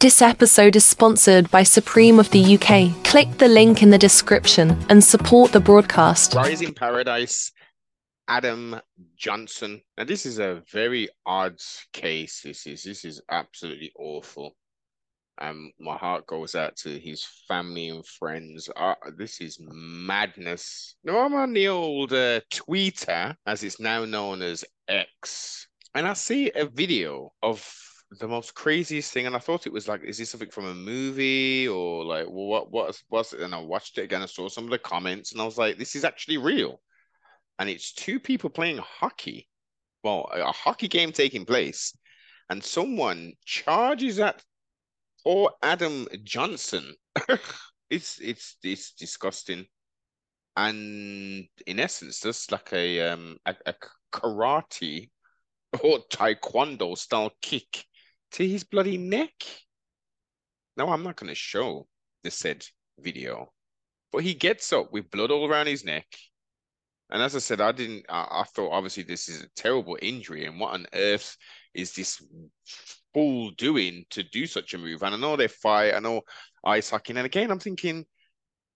This episode is sponsored by Supreme of the UK. Click the link in the description and support the broadcast. Rising Paradise, Adam Johnson. Now, this is a very odd case. This is this is absolutely awful. Um, my heart goes out to his family and friends. Uh, this is madness. Now, I'm on the old uh, Twitter, as it's now known as X, and I see a video of the most craziest thing, and I thought it was like, is this something from a movie or like, well, what what was it? And I watched it again. I saw some of the comments, and I was like, this is actually real. And it's two people playing hockey. Well, a hockey game taking place, and someone charges at or Adam Johnson. it's it's it's disgusting, and in essence, just like a um a, a karate or taekwondo style kick to his bloody neck. No, I'm not going to show the said video, but he gets up with blood all around his neck. And as I said, I didn't. I, I thought obviously this is a terrible injury, and what on earth is this fool doing to do such a move? And I know they fight. I know ice hockey, and again, I'm thinking.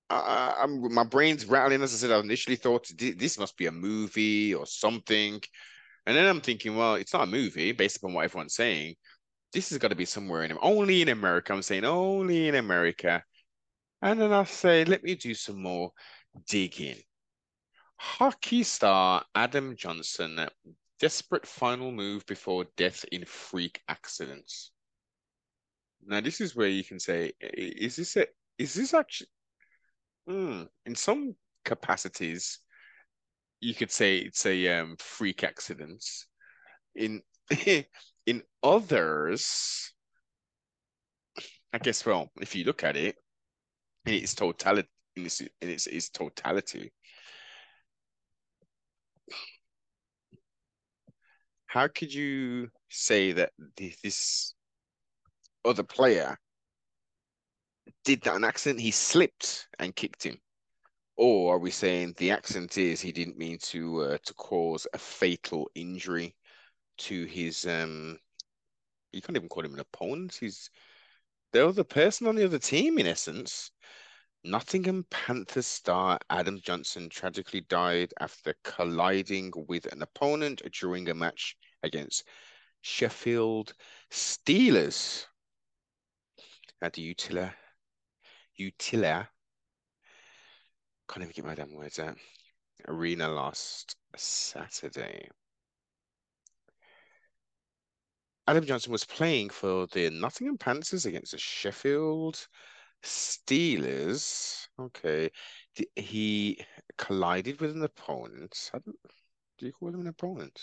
Uh, I'm, my brain's rattling. As I said, I initially thought this must be a movie or something, and then I'm thinking, well, it's not a movie based upon what everyone's saying this has got to be somewhere in only in America. I'm saying only in America. And then I say, let me do some more digging. Hockey star Adam Johnson, desperate final move before death in freak accidents. Now, this is where you can say, is this a, is this actually, hmm, in some capacities, you could say it's a um, freak accidents. In in others, I guess, well, if you look at it in its totality, in its, in its, its totality, how could you say that this other player did that an accident? He slipped and kicked him, or are we saying the accident is he didn't mean to uh, to cause a fatal injury? To his um you can't even call him an opponent. He's the other person on the other team, in essence. Nottingham Panthers star Adam Johnson tragically died after colliding with an opponent during a match against Sheffield Steelers at the Utila. Utila. Can't even get my damn words out. Arena last Saturday. Adam Johnson was playing for the Nottingham Panthers against the Sheffield Steelers. Okay. He collided with an opponent. Do you call him an opponent?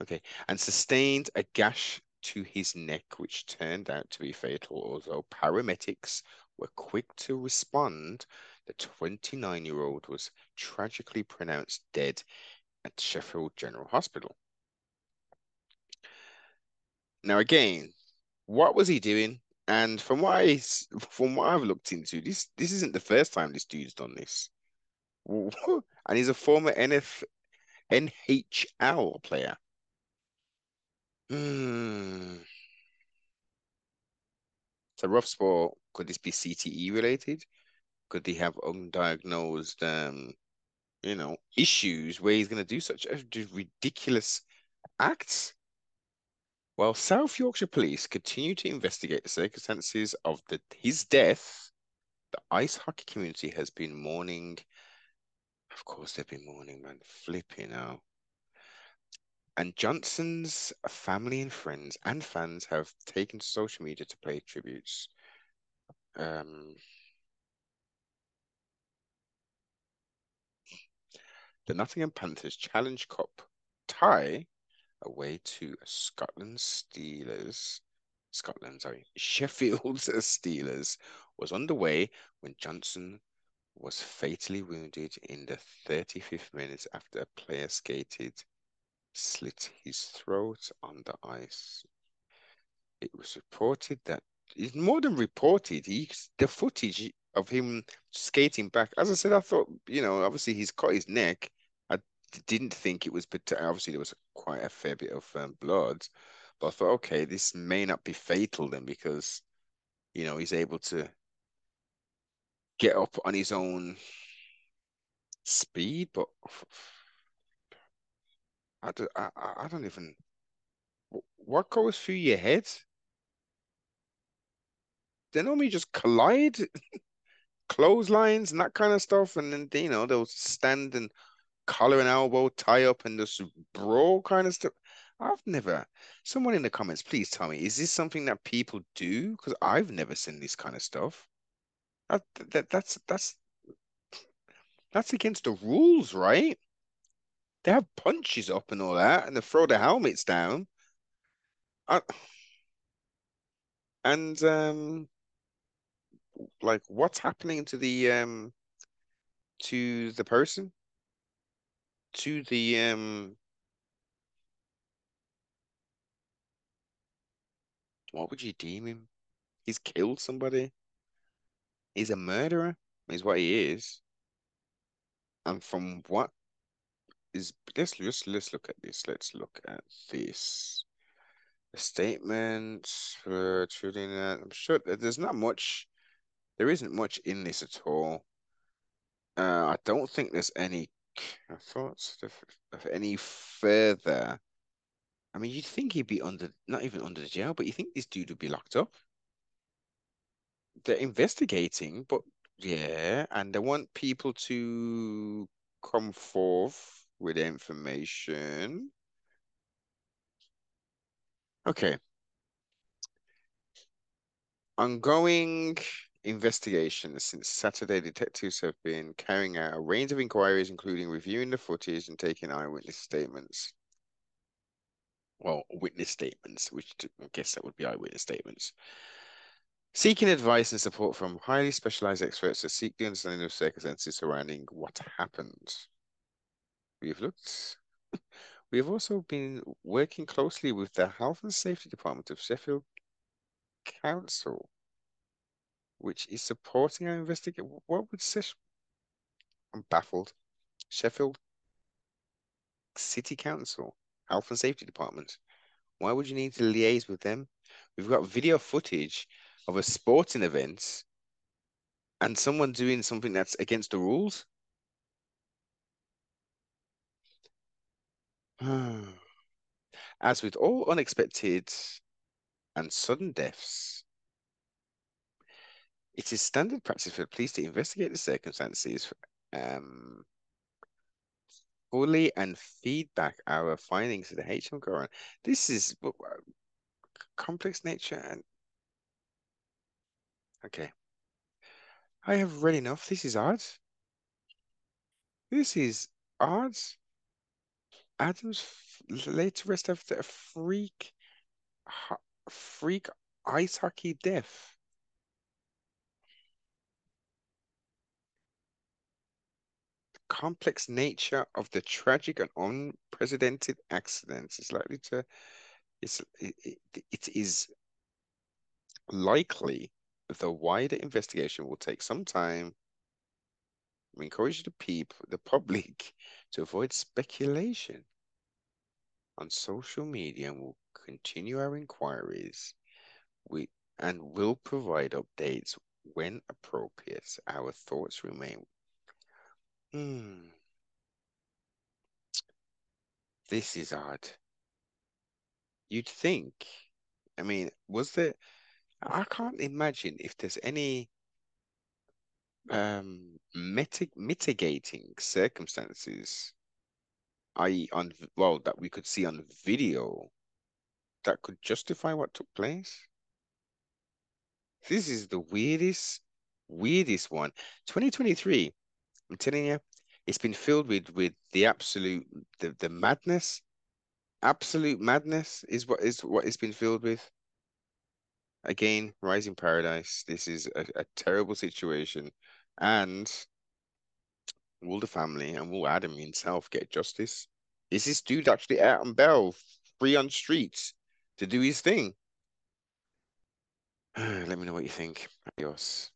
Okay. And sustained a gash to his neck, which turned out to be fatal. Although paramedics were quick to respond, the 29 year old was tragically pronounced dead at Sheffield General Hospital. Now, again, what was he doing? And from what I from what I've looked into, this this isn't the first time this dude's done this. and he's a former NF NHL player. Hmm. It's a rough sport. Could this be CTE related? Could he have undiagnosed, um, you know, issues where he's going to do such ridiculous acts? While South Yorkshire Police continue to investigate the circumstances of the, his death, the ice hockey community has been mourning. Of course, they've been mourning, man. Flipping out. And Johnson's family and friends and fans have taken to social media to pay tributes. Um, the Nottingham Panthers Challenge Cup tie away to Scotland Steelers. Scotland, sorry, Sheffield Steelers was underway when Johnson was fatally wounded in the 35th minute after a player skated, slit his throat on the ice. It was reported that it's more than reported. He the footage of him skating back. As I said, I thought you know obviously he's cut his neck didn't think it was, but obviously there was quite a fair bit of um, blood. But I thought, okay, this may not be fatal then because you know, he's able to get up on his own speed, but I don't, I, I don't even. What goes through your head? They normally just collide, clotheslines and that kind of stuff, and then you know they'll stand and collar and elbow tie up and just brawl kind of stuff. I've never. Someone in the comments, please tell me, is this something that people do? Because I've never seen this kind of stuff. That, that that's that's that's against the rules, right? They have punches up and all that, and they throw the helmets down. I, and um, like, what's happening to the um to the person? To the um what would you deem him? He's killed somebody. He's a murderer, is what he is. And from what is let's just let's look at this. Let's look at this. Statement for treating that. I'm sure that there's not much. There isn't much in this at all. Uh, I don't think there's any thoughts of, of any further. I mean, you'd think he'd be under, not even under the jail, but you think this dude would be locked up. They're investigating, but yeah, and they want people to come forth with information. Okay. Ongoing investigations since Saturday, detectives have been carrying out a range of inquiries, including reviewing the footage and taking eyewitness statements. Well, witness statements, which I guess that would be eyewitness statements. Seeking advice and support from highly specialized experts to seek the understanding of circumstances surrounding what happened. We've looked. We have also been working closely with the Health and Safety Department of Sheffield Council, which is supporting our investigation. What would Shesh... I'm baffled. Sheffield City Council, Health and Safety Department. Why would you need to liaise with them? We've got video footage of a sporting event and someone doing something that's against the rules. As with all unexpected and sudden deaths, it is standard practice for the police to investigate the circumstances um, fully and feedback our findings to the HM This is uh, complex nature and okay. I have read enough. This is odd. This is odd. Adams later rest after a freak, freak ice hockey death. Complex nature of the tragic and unprecedented accident is likely to, it's, it, it, it is likely the wider investigation will take some time. We encourage the people, the public, to avoid speculation on social media and will continue our inquiries. We and will provide updates when appropriate. Our thoughts remain. Hmm. This is odd. You'd think. I mean, was there? I can't imagine if there's any um mitig mitigating circumstances i.e. on well that we could see on video that could justify what took place. This is the weirdest, weirdest one. 2023, I'm telling you, it's been filled with with the absolute the, the madness. Absolute madness is what is what it's been filled with. Again, Rising Paradise. This is a, a terrible situation. And will the family and will Adam himself get justice? Is this dude actually out on bail, free on streets to do his thing? Let me know what you think. Adios.